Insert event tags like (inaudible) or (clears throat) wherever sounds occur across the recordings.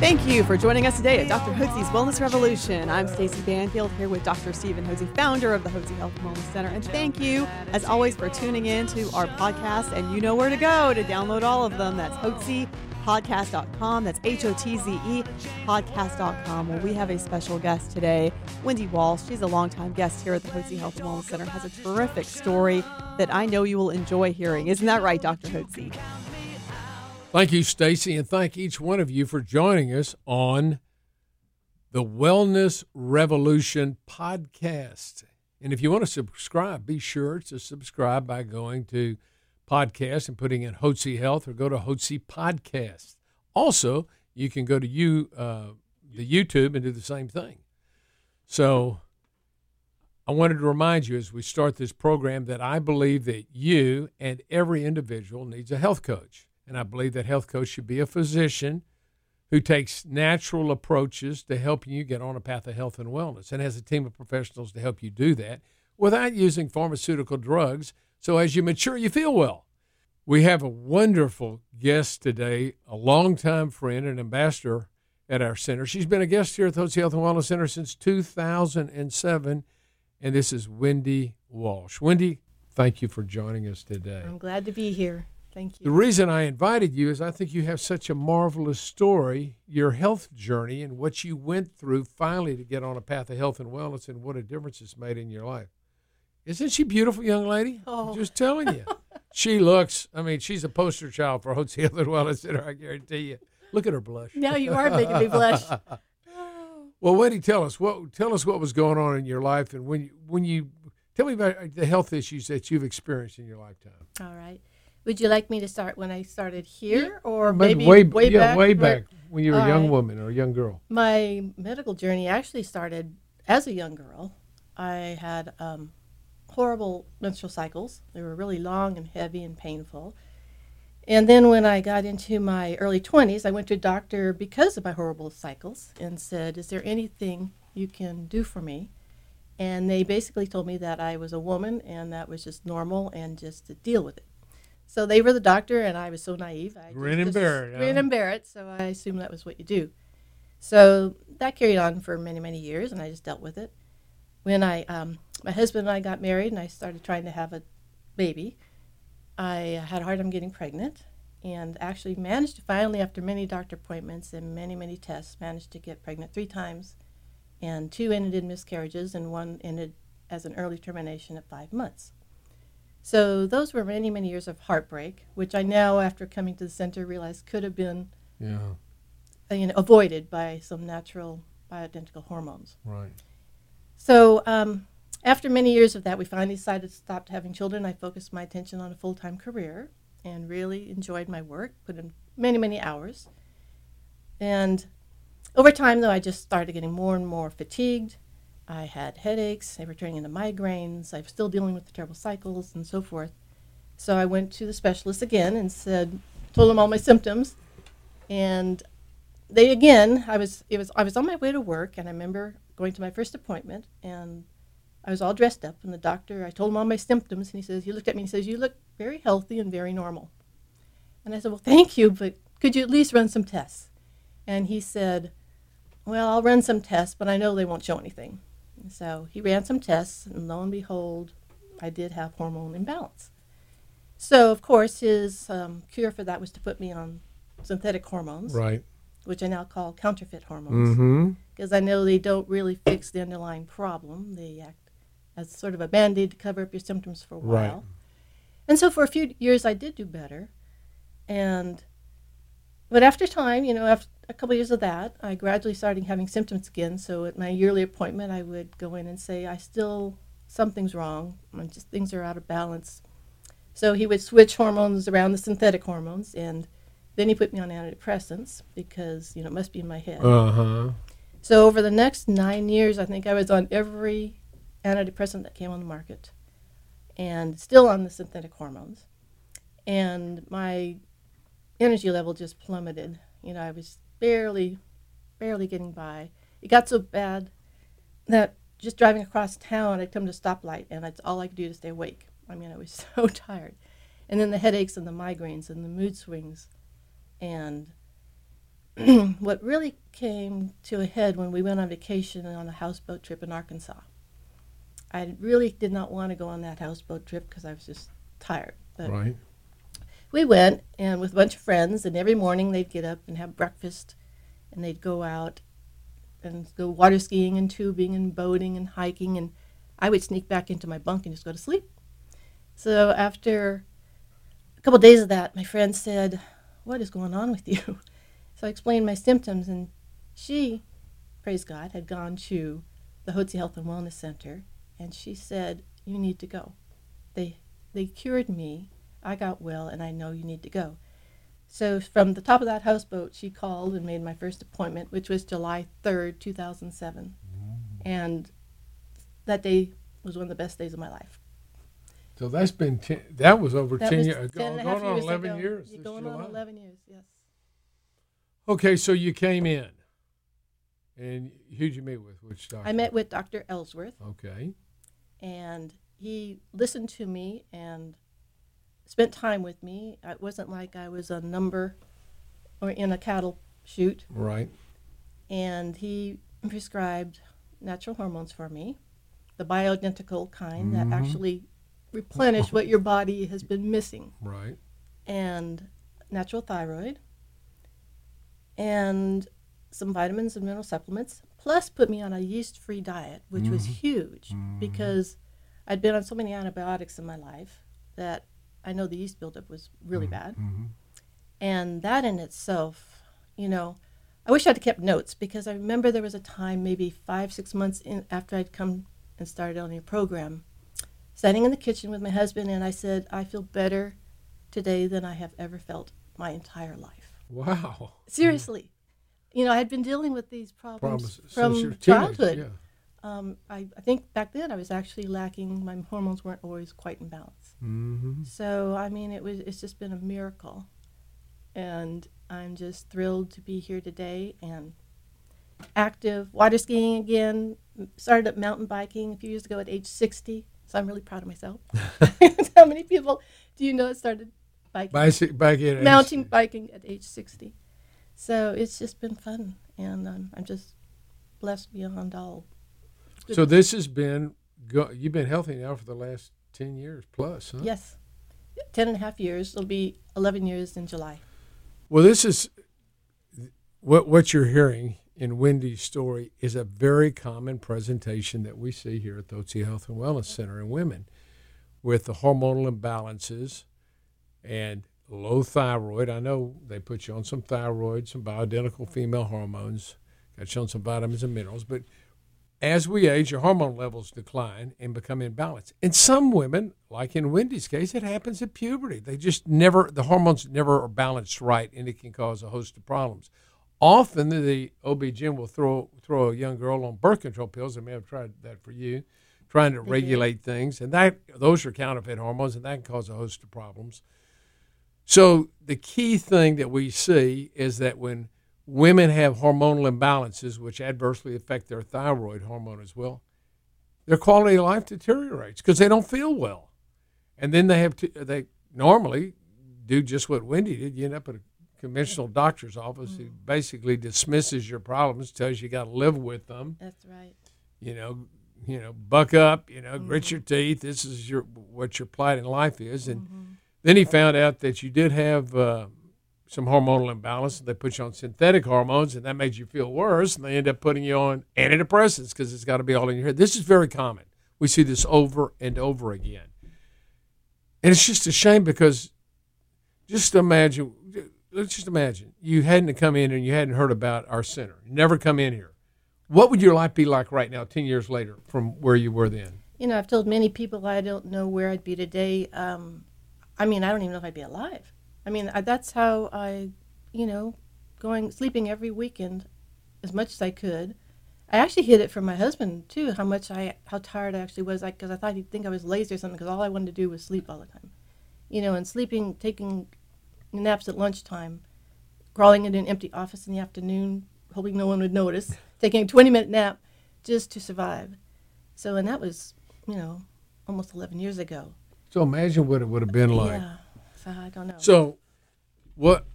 Thank you for joining us today at Dr. Hotze's Wellness Revolution. I'm Stacey Banfield here with Dr. Stephen Hotze, founder of the Hotze Health and Wellness Center. And thank you, as always, for tuning in to our podcast. And you know where to go to download all of them. That's hotzepodcast.com. That's H O T Z E podcast.com. Well, we have a special guest today, Wendy Walsh. She's a longtime guest here at the Hotze Health and Wellness Center. Has a terrific story that I know you will enjoy hearing. Isn't that right, Dr. Hotze? Thank you, Stacy, and thank each one of you for joining us on the Wellness Revolution podcast. And if you want to subscribe, be sure to subscribe by going to podcast and putting in Hotze Health or go to Hotze Podcast. Also, you can go to you uh, the YouTube and do the same thing. So I wanted to remind you as we start this program that I believe that you and every individual needs a health coach. And I believe that health coach should be a physician who takes natural approaches to helping you get on a path of health and wellness and has a team of professionals to help you do that without using pharmaceutical drugs. So as you mature, you feel well. We have a wonderful guest today, a longtime friend and ambassador at our center. She's been a guest here at the Health and Wellness Center since 2007, and this is Wendy Walsh. Wendy, thank you for joining us today. I'm glad to be here. Thank you. The reason I invited you is I think you have such a marvelous story, your health journey, and what you went through finally to get on a path of health and wellness, and what a difference it's made in your life. Isn't she beautiful, young lady? Oh. I'm just telling you. (laughs) she looks, I mean, she's a poster child for Health and Wellness Center, I guarantee you. Look at her blush. Now you are making me blush. (laughs) Well, Wendy, tell us what tell us what was going on in your life, and when you when you tell me about the health issues that you've experienced in your lifetime. All right. Would you like me to start when I started here, or But maybe way, way, yeah, back? way where- back when you were a young right. woman or a young girl. My medical journey actually started as a young girl. I had um, horrible menstrual cycles. They were really long and heavy and painful. And then when I got into my early 20s, I went to a doctor because of my horrible cycles and said, Is there anything you can do for me? And they basically told me that I was a woman and that was just normal and just to deal with it. So they were the doctor, and I was so naive. I Grin and bear it, Grin huh? and bear it. So I assumed that was what you do. So that carried on for many, many years, and I just dealt with it. When I, um, my husband and I got married, and I started trying to have a baby, I had a hard time getting pregnant, and actually managed to finally, after many doctor appointments and many, many tests, managed to get pregnant three times, and two ended in miscarriages, and one ended as an early termination at five months. So those were many, many years of heartbreak, which I now, after coming to the center, realized could have been Yeah, uh, you know, avoided by some natural bioidentical hormones. right. So um, after many years of that, we finally decided to stop having children. I focused my attention on a full-time career and really enjoyed my work, put in many, many hours. And over time, though, I just started getting more and more fatigued. I had headaches. They were turning into migraines. I was still dealing with the terrible cycles and so forth. So I went to the specialist again and said, told them all my symptoms, and they again, I was it was I was on my way to work, and I remember going to my first appointment, and I was all dressed up, and the doctor I told him all my symptoms, and he says he looked at me and he says you look very healthy and very normal, and I said well thank you, but could you at least run some tests, and he said, well I'll run some tests, but I know they won't show anything, so he ran some tests, and lo and behold, I did have hormone imbalance. So of course his um, cure for that was to put me on synthetic hormones Right. which I now call counterfeit hormones, Mm-hmm. because I know they don't really fix the underlying problem. They act as sort of a band aid to cover up your symptoms for a Right. while. And so for a few years, I did do better. And, but after time, you know, after a couple years of that, I gradually started having symptoms again. So at my yearly appointment, I would go in and say, I still, something's wrong. and just things are out of balance. So he would switch hormones around the synthetic hormones and then he put me on antidepressants because, you know, it must be in my head. Uh huh. So over the next nine years, I think I was on every antidepressant that came on the market, and still on the synthetic hormones, and my energy level just plummeted. You know, I was barely, barely getting by. It got so bad that just driving across town, I'd come to a stoplight, and that's all I could do to stay awake. I mean, I was (laughs) so tired. And then the headaches and the migraines and the mood swings. And (clears throat) what really came to a head when we went on vacation on a houseboat trip in Arkansas. I really did not want to go on that houseboat trip because I was just tired. But Right. We went and with a bunch of friends and every morning they'd get up and have breakfast and they'd go out and go water skiing and tubing and boating and hiking and i would sneak back into my bunk and just go to sleep. So after a couple of days of that my friend said what is going on with you? (laughs) So i explained my symptoms and she praise god had gone to the Hotze health and wellness center and she said you need to go. They they cured me I got well and I know you need to go. So from the top of that houseboat, she called and made my first appointment, which was July 3rd, 2007. Mm-hmm. And that day was one of the best days of my life. So that's been ten, that was over That ten was years. Uh, 10 and Going half on years eleven ago. years. You're going July. on 11 years, yes. Okay, so you came in, and who'd you meet with? Which doctor? I met with Dr. Ellsworth, Okay. and he listened to me and spent time with me. It wasn't like I was a number or in a cattle chute. Right. and he prescribed natural hormones for me, the bioidentical kind that mm-hmm. actually replenish what your body has been missing, Right. and natural thyroid, and some vitamins and mineral supplements, plus put me on a yeast free diet, which was mm-hmm. huge mm-hmm. because I'd been on so many antibiotics in my life that I know the yeast buildup was really bad. And that in itself, you know, I wish I'd kept notes because I remember there was a time, maybe five, six months in after I'd come and started on your program, sitting in the kitchen with my husband, and I said, I feel better today than I have ever felt my entire life. Wow. Seriously. You know, I had been dealing with these problems Promises. From childhood. Yeah. Um, I, I think back then I was actually lacking, my hormones weren't always quite in balance. Mm-hmm. So I mean, it was it's just been a miracle, and I'm just thrilled to be here today and active water skiing again. Started up mountain biking a few years ago at age 60, so I'm really proud of myself. (laughs) (laughs) How many people do you know that started biking, back in mountain biking at age 60? So it's just been fun, and um, I'm just blessed beyond all. So this has been go, you've been healthy now for the last ten years plus, huh? Yes, 10 and a half years. It'll be 11 years in July. Well, this is what what you're hearing in Wendy's story is a very common presentation that we see here at the Hotze Health and Wellness Center in women with the hormonal imbalances and low thyroid. I know they put you on some thyroid, some bioidentical female hormones, got you on some vitamins and minerals, but as we age, your hormone levels decline and become imbalanced. In some women, like in Wendy's case, it happens at puberty. They just never, the hormones never are balanced right, and it can cause a host of problems. Often, the OB-GYN will throw throw a young girl on birth control pills. They may have tried that for you, trying to mm-hmm. regulate things, and that those are counterfeit hormones, and that can cause a host of problems. So the key thing that we see is that when women have hormonal imbalances, which adversely affect their thyroid hormone as well, their quality of life deteriorates because they don't feel well, and then they have to they normally do just what Wendy did. You end up at a conventional doctor's office who mm. basically dismisses your problems, tells you got to live with them That's right. you know, you know, buck up, you know, grit mm. your teeth. This is your what your plight in life is. And mm-hmm. then he found out that you did have uh, some hormonal imbalance. and They put you on synthetic hormones, and that made you feel worse. And they end up putting you on antidepressants because it's got to be all in your head. This is very common. We see this over and over again, and it's just a shame because just imagine. Let's just imagine you hadn't come in and you hadn't heard about our center. You never come in here what would your life be like right now, 10 years later, from where you were then? You know, I've told many people I don't know where I'd be today. Um, I mean, I don't even know if I'd be alive. I mean, I, that's how I, you know, going sleeping every weekend as much as I could, I actually hid it from my husband too. How much I, how tired I actually was, because I, I thought he'd think I was lazy or something. Because all I wanted to do was sleep all the time, you know, and sleeping, taking naps at lunchtime, crawling into an empty office in the afternoon, hoping no one would notice, (laughs) taking a 20 minute nap just to survive. So, and that was, you know, almost 11 years ago. So imagine what it would have been like. Yeah. So I don't know. So, what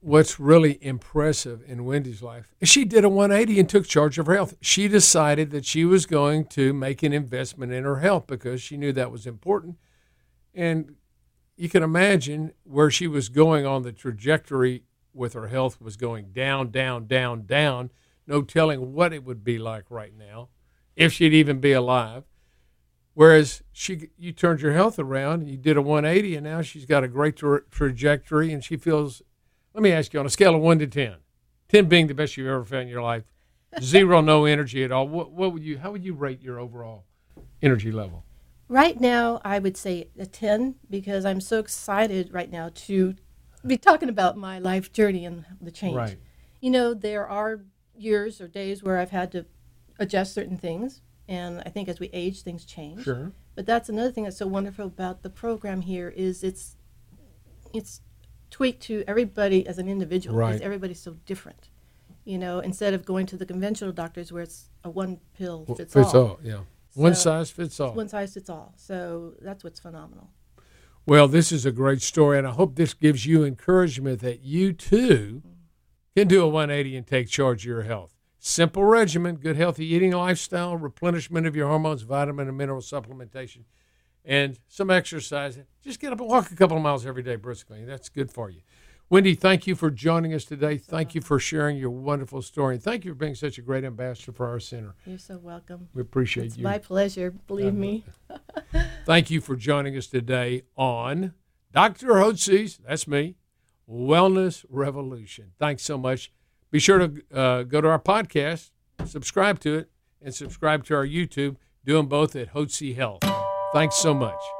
what's really impressive in Wendy's life is she did a 180 and took charge of her health. She decided that she was going to make an investment in her health because she knew that was important. And you can imagine where she was going on the trajectory with her health was going down, down, down, down. No telling what it would be like right now, if she'd even be alive. Whereas she, you turned your health around, you did a 180, and now she's got a great tra- trajectory, and she feels. Let me ask you on a scale of one to 10, 10 being the best you've ever felt in your life, (laughs) zero, no energy at all. What, what would you? How would you rate your overall energy level? Right now, I would say a 10 because I'm so excited right now to be talking about my life journey and the change. Right. You know, there are years or days where I've had to adjust certain things, and I think as we age, things change. Sure. But that's another thing that's so wonderful about the program here is it's it's tweaked to everybody as an individual Right. because everybody's so different. You know, instead of going to the conventional doctors where it's a one pill Well, fits, fits all. all. Yeah. One size fits all. One size fits all. So that's what's phenomenal. Well, this is a great story, and I hope this gives you encouragement that you too can do a 180 and take charge of your health. Simple regimen, good healthy eating lifestyle, replenishment of your hormones, vitamin and mineral supplementation, and some exercise. Just get up and walk a couple of miles every day briskly. That's good for you. Wendy, thank you for joining us today. Thank you for sharing your wonderful story. And thank you for being such a great ambassador for our center. You're so welcome. We appreciate It's you. my pleasure, believe me. (laughs) Thank you for joining us today on Dr. Hotze's, that's me, Wellness Revolution. Thanks so much. Be sure to uh, go to our podcast, subscribe to it, and subscribe to our YouTube. Do them both at Hotze Health. Thanks so much.